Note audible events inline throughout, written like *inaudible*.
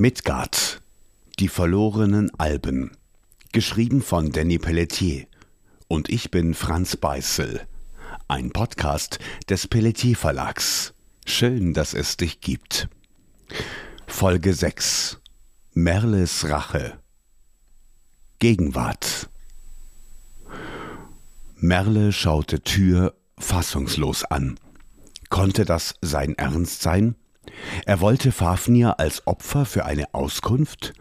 Midgard Die verlorenen Alben. Geschrieben von Danny Pelletier. Und ich bin Franz Beißel. Ein Podcast des Pelletier Verlags. Schön, dass es dich gibt. Folge 6 Merles Rache. Gegenwart. Merle schaute Tür fassungslos an. Konnte das sein Ernst sein? Er wollte Fafnir als Opfer für eine Auskunft?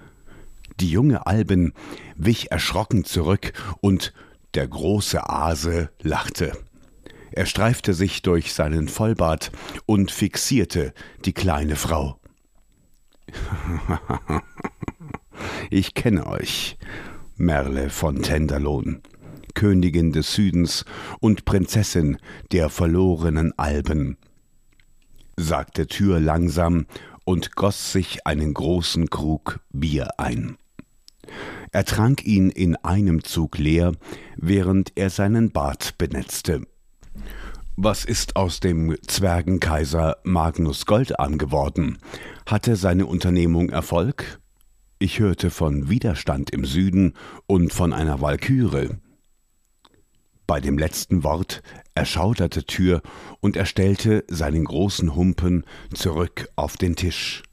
Die junge Alben wich erschrocken zurück und der große Ase lachte. Er streifte sich durch seinen Vollbart und fixierte die kleine Frau. *laughs* ich kenne euch, Merle von Tenderlohn, Königin des Südens und Prinzessin der verlorenen Alben sagte Tür langsam und goss sich einen großen Krug Bier ein. Er trank ihn in einem Zug leer, während er seinen Bart benetzte. Was ist aus dem Zwergenkaiser Magnus Goldarm geworden? Hatte seine Unternehmung Erfolg? Ich hörte von Widerstand im Süden und von einer Walküre. Bei dem letzten Wort erschauderte Tür und er stellte seinen großen Humpen zurück auf den Tisch.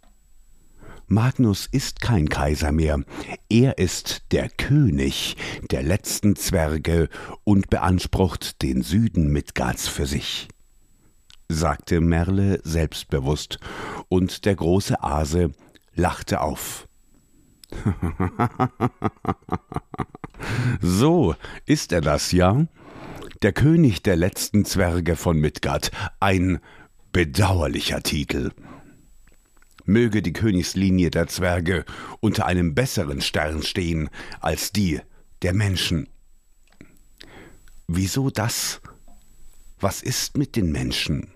Magnus ist kein Kaiser mehr, er ist der König der letzten Zwerge und beansprucht den Süden Midgards für sich, sagte Merle selbstbewusst, und der große Ase lachte auf. *laughs* so ist er das, ja? Der König der letzten Zwerge von Midgard, ein bedauerlicher Titel. Möge die Königslinie der Zwerge unter einem besseren Stern stehen als die der Menschen. Wieso das? Was ist mit den Menschen?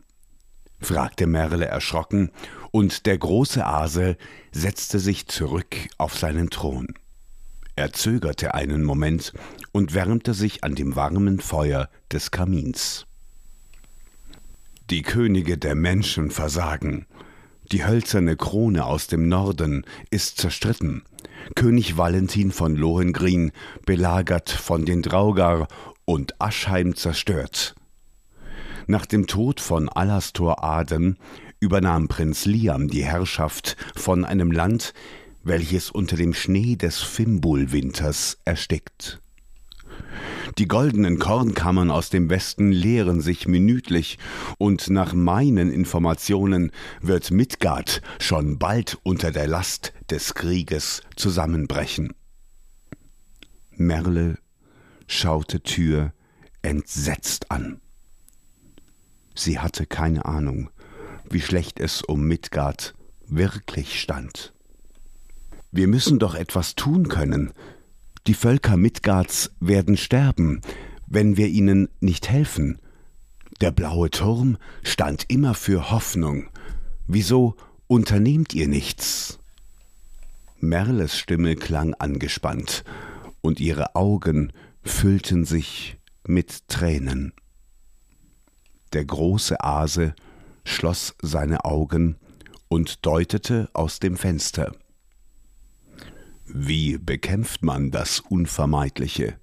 fragte Merle erschrocken, und der große Ase setzte sich zurück auf seinen Thron. Er zögerte einen Moment und wärmte sich an dem warmen Feuer des Kamins. Die Könige der Menschen versagen. Die hölzerne Krone aus dem Norden ist zerstritten. König Valentin von Lohengrin belagert von den Draugar und Aschheim zerstört. Nach dem Tod von Alastor Aden übernahm Prinz Liam die Herrschaft von einem Land, welches unter dem Schnee des Fimbulwinters erstickt. Die goldenen Kornkammern aus dem Westen leeren sich minütlich, und nach meinen Informationen wird Midgard schon bald unter der Last des Krieges zusammenbrechen. Merle schaute Tür entsetzt an. Sie hatte keine Ahnung, wie schlecht es um Midgard wirklich stand. Wir müssen doch etwas tun können. Die Völker Midgards werden sterben, wenn wir ihnen nicht helfen. Der blaue Turm stand immer für Hoffnung. Wieso unternehmt ihr nichts? Merles Stimme klang angespannt, und ihre Augen füllten sich mit Tränen. Der große Ase schloss seine Augen und deutete aus dem Fenster. Wie bekämpft man das Unvermeidliche?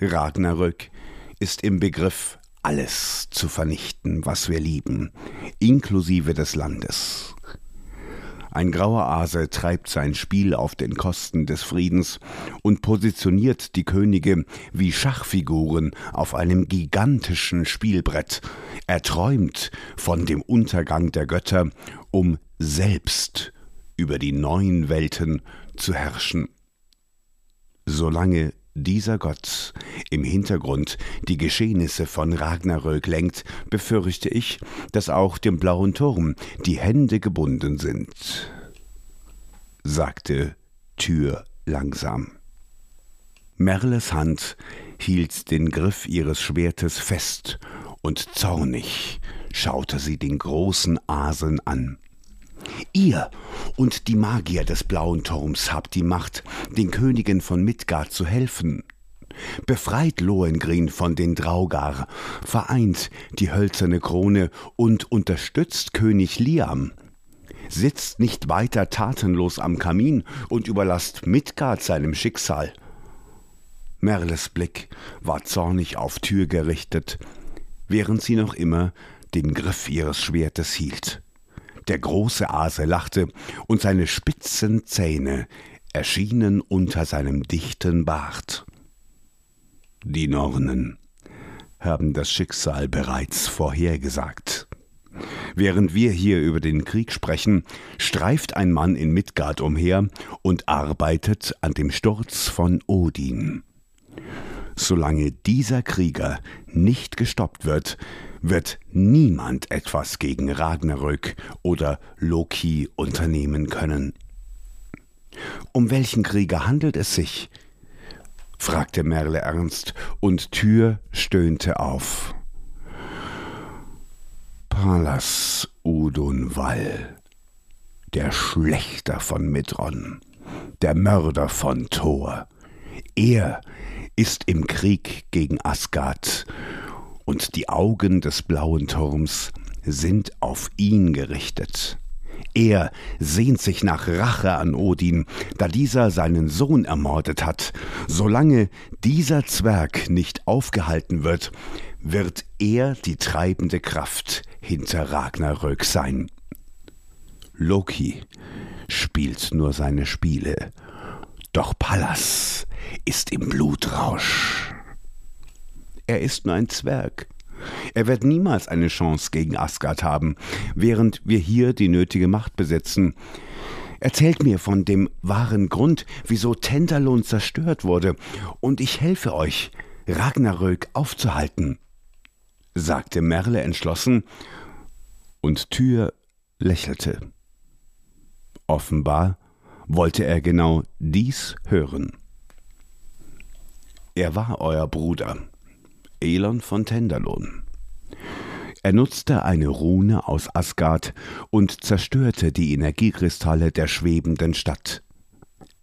Ragnarök ist im Begriff, alles zu vernichten, was wir lieben, inklusive des Landes. Ein grauer Ase treibt sein Spiel auf den Kosten des Friedens und positioniert die Könige wie Schachfiguren auf einem gigantischen Spielbrett. Er träumt von dem Untergang der Götter, um selbst über die neuen Welten zu herrschen. Solange dieser Gott im Hintergrund die Geschehnisse von Ragnarök lenkt, befürchte ich, dass auch dem blauen Turm die Hände gebunden sind, sagte Tür langsam. Merles Hand hielt den Griff ihres Schwertes fest, und zornig schaute sie den großen Asen an. Ihr und die Magier des blauen Turms habt die Macht, den Königen von Midgard zu helfen. Befreit Lohengrin von den Draugar, vereint die hölzerne Krone und unterstützt König Liam. sitzt nicht weiter tatenlos am Kamin und überlasst Midgard seinem Schicksal. Merles Blick war zornig auf Tür gerichtet, während sie noch immer den Griff ihres Schwertes hielt. Der große Ase lachte, und seine spitzen Zähne erschienen unter seinem dichten Bart. Die Nornen haben das Schicksal bereits vorhergesagt. Während wir hier über den Krieg sprechen, streift ein Mann in Midgard umher und arbeitet an dem Sturz von Odin. Solange dieser Krieger nicht gestoppt wird, wird niemand etwas gegen Ragnarök oder Loki unternehmen können. Um welchen Krieger handelt es sich? fragte Merle ernst, und Tür stöhnte auf. Palas Udunwall, der Schlechter von Midron, der Mörder von Thor. Er ist im Krieg gegen Asgard, und die Augen des blauen Turms sind auf ihn gerichtet. Er sehnt sich nach Rache an Odin, da dieser seinen Sohn ermordet hat. Solange dieser Zwerg nicht aufgehalten wird, wird er die treibende Kraft hinter Ragnarök sein. Loki spielt nur seine Spiele, doch Pallas ist im Blutrausch. Er ist nur ein Zwerg, er wird niemals eine Chance gegen Asgard haben, während wir hier die nötige Macht besetzen. Erzählt mir von dem wahren Grund, wieso Tentalon zerstört wurde, und ich helfe euch, Ragnarök aufzuhalten, sagte Merle entschlossen, und Tyr lächelte. Offenbar wollte er genau dies hören. Er war euer Bruder, Elon von Tenderlohn. Er nutzte eine Rune aus Asgard und zerstörte die Energiekristalle der schwebenden Stadt.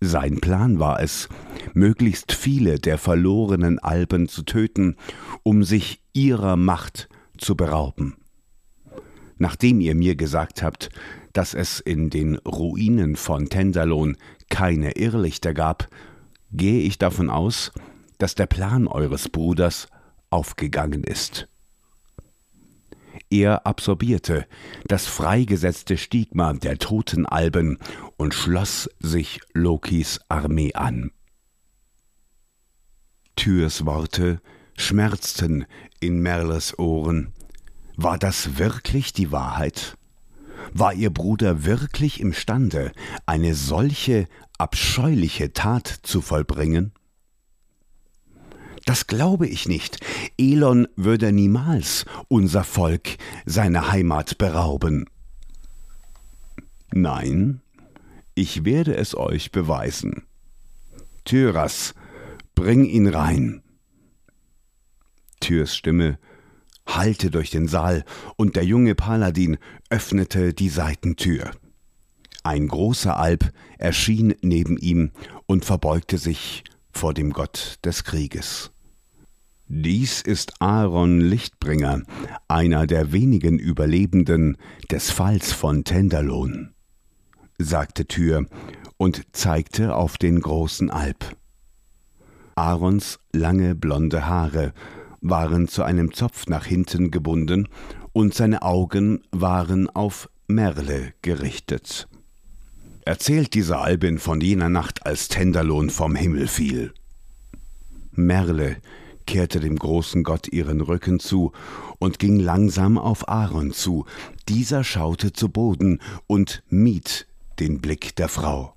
Sein Plan war es, möglichst viele der verlorenen Alben zu töten, um sich ihrer Macht zu berauben. Nachdem ihr mir gesagt habt, dass es in den Ruinen von Tenderlohn keine Irrlichter gab, gehe ich davon aus, dass der Plan eures Bruders aufgegangen ist. Er absorbierte das freigesetzte Stigma der toten Alben und schloss sich Lokis Armee an. Tyrs Worte schmerzten in Merles Ohren. War das wirklich die Wahrheit? War ihr Bruder wirklich imstande, eine solche abscheuliche Tat zu vollbringen? Das glaube ich nicht. Elon würde niemals unser Volk seiner Heimat berauben. Nein, ich werde es euch beweisen. Tyras, bring ihn rein. Tyrs Stimme hallte durch den Saal, und der junge Paladin öffnete die Seitentür. Ein großer Alp erschien neben ihm und verbeugte sich vor dem Gott des Krieges. Dies ist Aaron Lichtbringer, einer der wenigen Überlebenden des Falls von Tenderlohn, sagte Tür und zeigte auf den großen Alp. Aarons lange blonde Haare waren zu einem Zopf nach hinten gebunden und seine Augen waren auf Merle gerichtet. Erzählt dieser Albin von jener Nacht, als Tenderlohn vom Himmel fiel. Merle kehrte dem großen Gott ihren Rücken zu und ging langsam auf Aaron zu. Dieser schaute zu Boden und mied den Blick der Frau.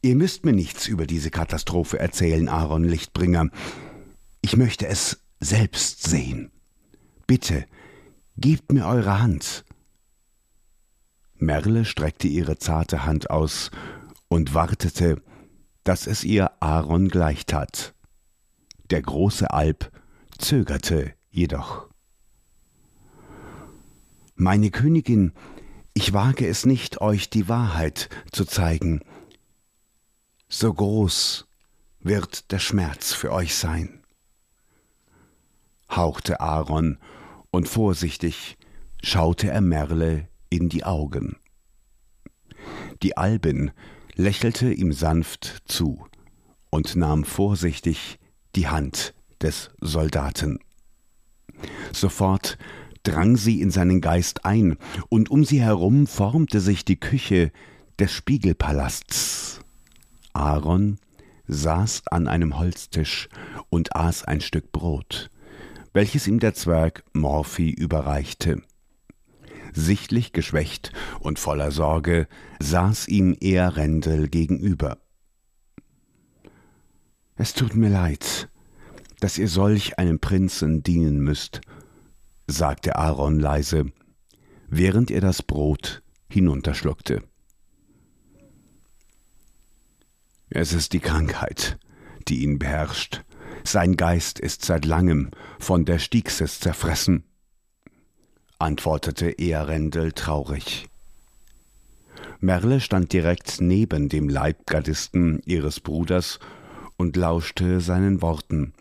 Ihr müsst mir nichts über diese Katastrophe erzählen, Aaron Lichtbringer. Ich möchte es selbst sehen. Bitte, gebt mir eure Hand. Merle streckte ihre zarte Hand aus und wartete, dass es ihr Aaron gleich tat. Der große Alp zögerte jedoch. Meine Königin, ich wage es nicht, euch die Wahrheit zu zeigen. So groß wird der Schmerz für euch sein. hauchte Aaron, und vorsichtig schaute er Merle in die Augen. Die Albin lächelte ihm sanft zu und nahm vorsichtig die Hand des Soldaten. Sofort drang sie in seinen Geist ein, und um sie herum formte sich die Küche des Spiegelpalasts. Aaron saß an einem Holztisch und aß ein Stück Brot, welches ihm der Zwerg Morphy überreichte. Sichtlich geschwächt und voller Sorge saß ihm Earendel gegenüber. Es tut mir leid, dass ihr solch einem Prinzen dienen müsst, sagte Aaron leise, während er das Brot hinunterschluckte. Es ist die Krankheit, die ihn beherrscht. Sein Geist ist seit langem von der Stiegses zerfressen, antwortete Earendel traurig. Merle stand direkt neben dem Leibgardisten ihres Bruders und lauschte seinen Worten.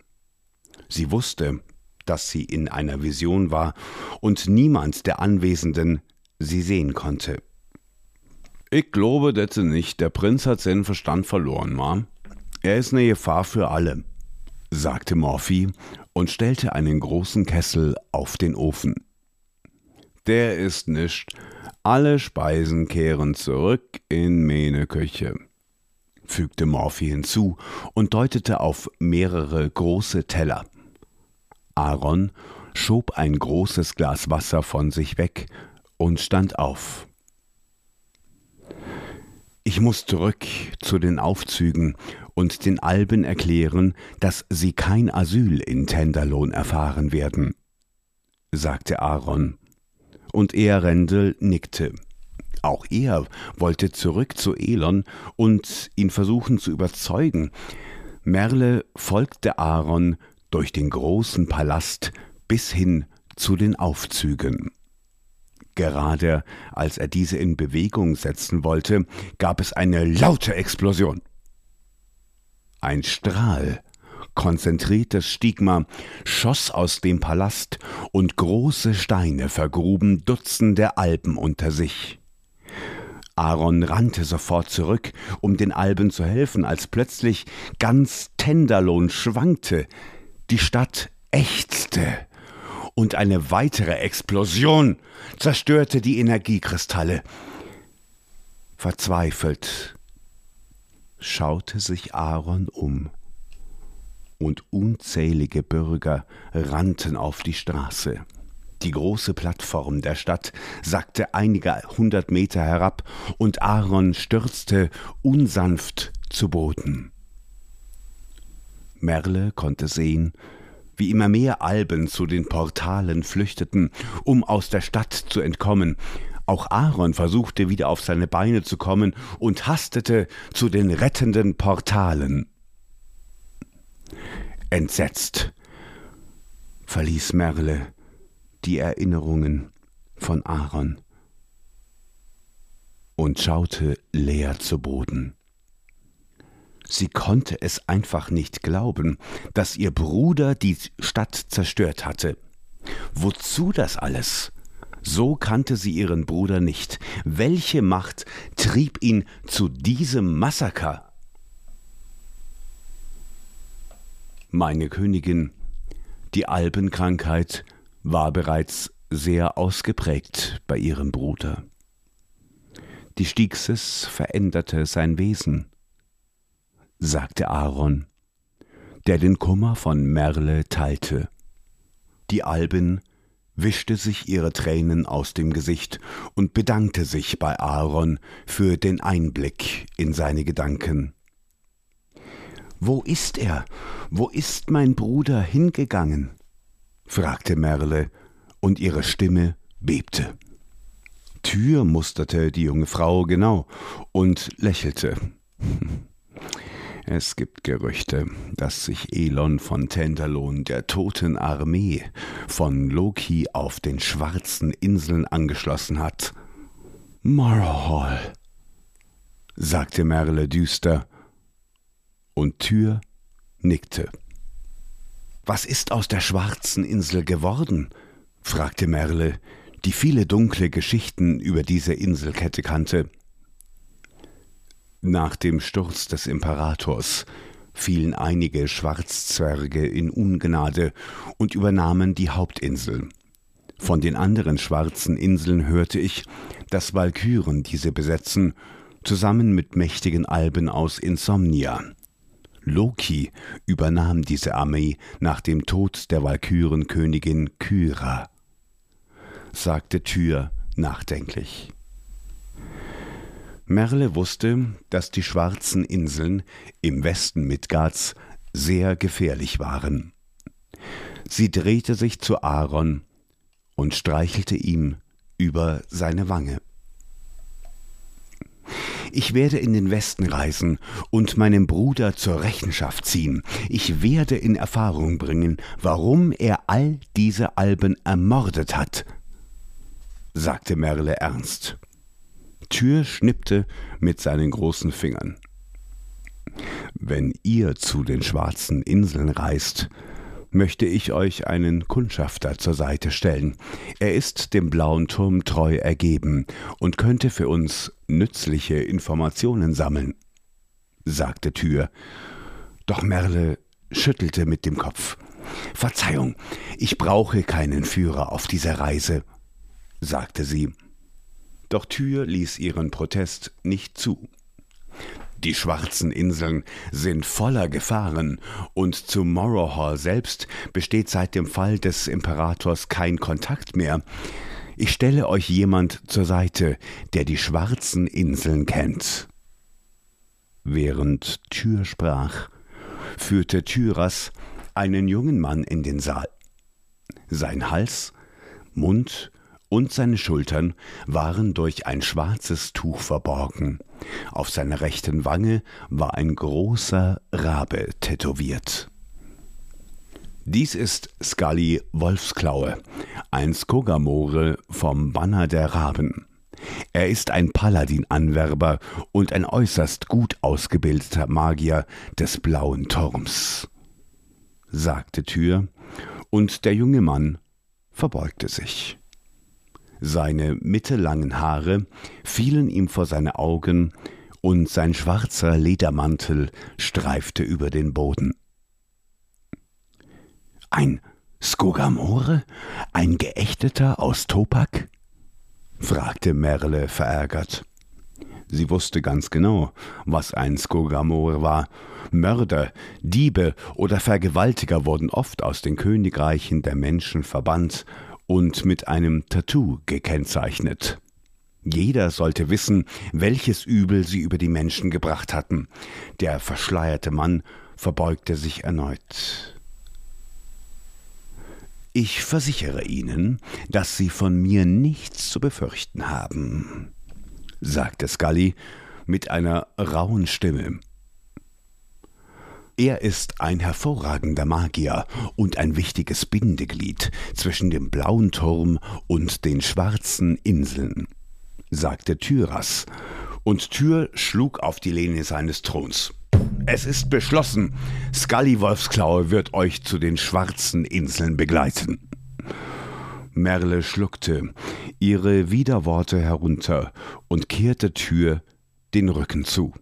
Sie wusste, dass sie in einer Vision war und niemand der Anwesenden sie sehen konnte. Ich glaube, dass nicht. Der Prinz hat seinen Verstand verloren, ma. Er ist eine Gefahr für alle, sagte Morphy und stellte einen großen Kessel auf den Ofen. Der ist nischt. Alle Speisen kehren zurück in meine Küche, fügte Morphy hinzu und deutete auf mehrere große Teller. Aaron schob ein großes Glas Wasser von sich weg und stand auf. Ich muss zurück zu den Aufzügen und den Alben erklären, dass sie kein Asyl in Tenderlohn erfahren werden, sagte Aaron. Und Earendel nickte. Auch er wollte zurück zu Elon und ihn versuchen zu überzeugen. Merle folgte Aaron durch den großen Palast bis hin zu den Aufzügen. Gerade als er diese in Bewegung setzen wollte, gab es eine laute Explosion. Ein Strahl, konzentriertes Stigma, schoss aus dem Palast und große Steine vergruben Dutzende Alpen unter sich. Aaron rannte sofort zurück, um den Alben zu helfen, als plötzlich ganz Tenderlohn schwankte. Die Stadt ächzte und eine weitere Explosion zerstörte die Energiekristalle. Verzweifelt schaute sich Aaron um, und unzählige Bürger rannten auf die Straße. Die große Plattform der Stadt sackte einige hundert Meter herab, und Aaron stürzte unsanft zu Boden. Merle konnte sehen, wie immer mehr Alben zu den Portalen flüchteten, um aus der Stadt zu entkommen. Auch Aaron versuchte wieder auf seine Beine zu kommen und hastete zu den rettenden Portalen. Entsetzt verließ Merle die Erinnerungen von Aaron und schaute leer zu Boden. Sie konnte es einfach nicht glauben, dass ihr Bruder die Stadt zerstört hatte. Wozu das alles? So kannte sie ihren Bruder nicht. Welche Macht trieb ihn zu diesem Massaker? Meine Königin, die Alpenkrankheit war bereits sehr ausgeprägt bei ihrem Bruder. Die Stiegses veränderte sein Wesen sagte Aaron, der den Kummer von Merle teilte. Die Albin wischte sich ihre Tränen aus dem Gesicht und bedankte sich bei Aaron für den Einblick in seine Gedanken. Wo ist er? Wo ist mein Bruder hingegangen? fragte Merle, und ihre Stimme bebte. Tür musterte die junge Frau genau und lächelte. Es gibt Gerüchte, dass sich Elon von Tenderlohn der Toten Armee von Loki auf den schwarzen Inseln angeschlossen hat. Marhall, sagte Merle düster, und Tür nickte. Was ist aus der schwarzen Insel geworden? fragte Merle, die viele dunkle Geschichten über diese Inselkette kannte. Nach dem Sturz des Imperators fielen einige Schwarzzwerge in Ungnade und übernahmen die Hauptinsel. Von den anderen schwarzen Inseln hörte ich, dass Walküren diese besetzen, zusammen mit mächtigen Alben aus Insomnia. Loki übernahm diese Armee nach dem Tod der Walkürenkönigin Kyra, sagte Tyr nachdenklich. Merle wusste, dass die schwarzen Inseln im Westen Midgards sehr gefährlich waren. Sie drehte sich zu Aaron und streichelte ihm über seine Wange. Ich werde in den Westen reisen und meinem Bruder zur Rechenschaft ziehen. Ich werde in Erfahrung bringen, warum er all diese Alben ermordet hat, sagte Merle ernst. Tür schnippte mit seinen großen Fingern. Wenn ihr zu den schwarzen Inseln reist, möchte ich euch einen Kundschafter zur Seite stellen. Er ist dem blauen Turm treu ergeben und könnte für uns nützliche Informationen sammeln, sagte Tür. Doch Merle schüttelte mit dem Kopf. Verzeihung, ich brauche keinen Führer auf dieser Reise, sagte sie. Doch Tür ließ ihren Protest nicht zu. Die schwarzen Inseln sind voller Gefahren, und zu Morrow selbst besteht seit dem Fall des Imperators kein Kontakt mehr. Ich stelle euch jemand zur Seite, der die schwarzen Inseln kennt. Während Tür sprach, führte Tyras einen jungen Mann in den Saal. Sein Hals, Mund und seine Schultern waren durch ein schwarzes Tuch verborgen. Auf seiner rechten Wange war ein großer Rabe tätowiert. Dies ist Scully Wolfsklaue, ein Skogamore vom Banner der Raben. Er ist ein Paladin-Anwerber und ein äußerst gut ausgebildeter Magier des blauen Turms, sagte Tür, und der junge Mann verbeugte sich. Seine mittellangen Haare fielen ihm vor seine Augen, und sein schwarzer Ledermantel streifte über den Boden. Ein Skogamore? Ein Geächteter aus Topak? fragte Merle verärgert. Sie wusste ganz genau, was ein Skogamore war. Mörder, Diebe oder Vergewaltiger wurden oft aus den Königreichen der Menschen verbannt und mit einem Tattoo gekennzeichnet. Jeder sollte wissen, welches Übel sie über die Menschen gebracht hatten. Der verschleierte Mann verbeugte sich erneut. Ich versichere Ihnen, dass Sie von mir nichts zu befürchten haben, sagte Scully mit einer rauen Stimme. Er ist ein hervorragender Magier und ein wichtiges Bindeglied zwischen dem blauen Turm und den schwarzen Inseln, sagte Tyras, und Tyr schlug auf die Lehne seines Throns. Es ist beschlossen, Scully Wolfsklaue wird euch zu den schwarzen Inseln begleiten. Merle schluckte ihre Widerworte herunter und kehrte Tür den Rücken zu.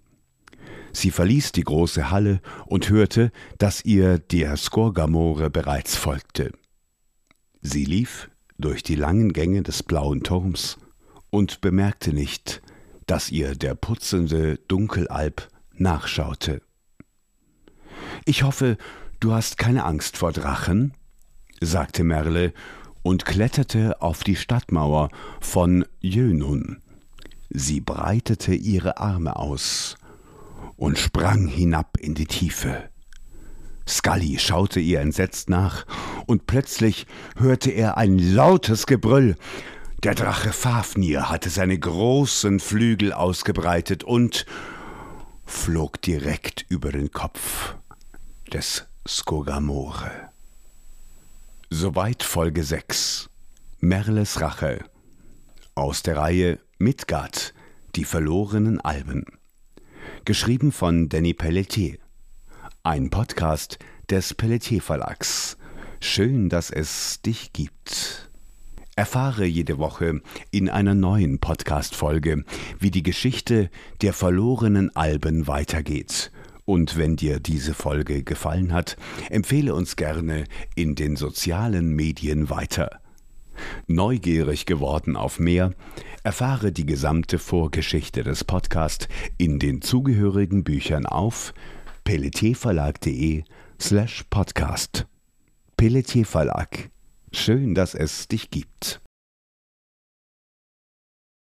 Sie verließ die große Halle und hörte, dass ihr der Skorgamore bereits folgte. Sie lief durch die langen Gänge des blauen Turms und bemerkte nicht, dass ihr der putzende Dunkelalb nachschaute. Ich hoffe, du hast keine Angst vor Drachen, sagte Merle und kletterte auf die Stadtmauer von Jönun. Sie breitete ihre Arme aus und sprang hinab in die Tiefe. Scully schaute ihr entsetzt nach, und plötzlich hörte er ein lautes Gebrüll. Der Drache Fafnir hatte seine großen Flügel ausgebreitet und flog direkt über den Kopf des Skogamore. Soweit Folge 6. Merles Rache. Aus der Reihe Midgard, die verlorenen Alben geschrieben von Danny Pelletier. Ein Podcast des Pelletier Verlags. Schön, dass es dich gibt. Erfahre jede Woche in einer neuen Podcast-Folge, wie die Geschichte der verlorenen Alben weitergeht. Und wenn dir diese Folge gefallen hat, empfehle uns gerne in den sozialen Medien weiter. Neugierig geworden auf mehr, erfahre die gesamte Vorgeschichte des Podcasts in den zugehörigen Büchern auf pelletierverlag.de slash podcast. Pelletier Verlag Schön, dass es dich gibt.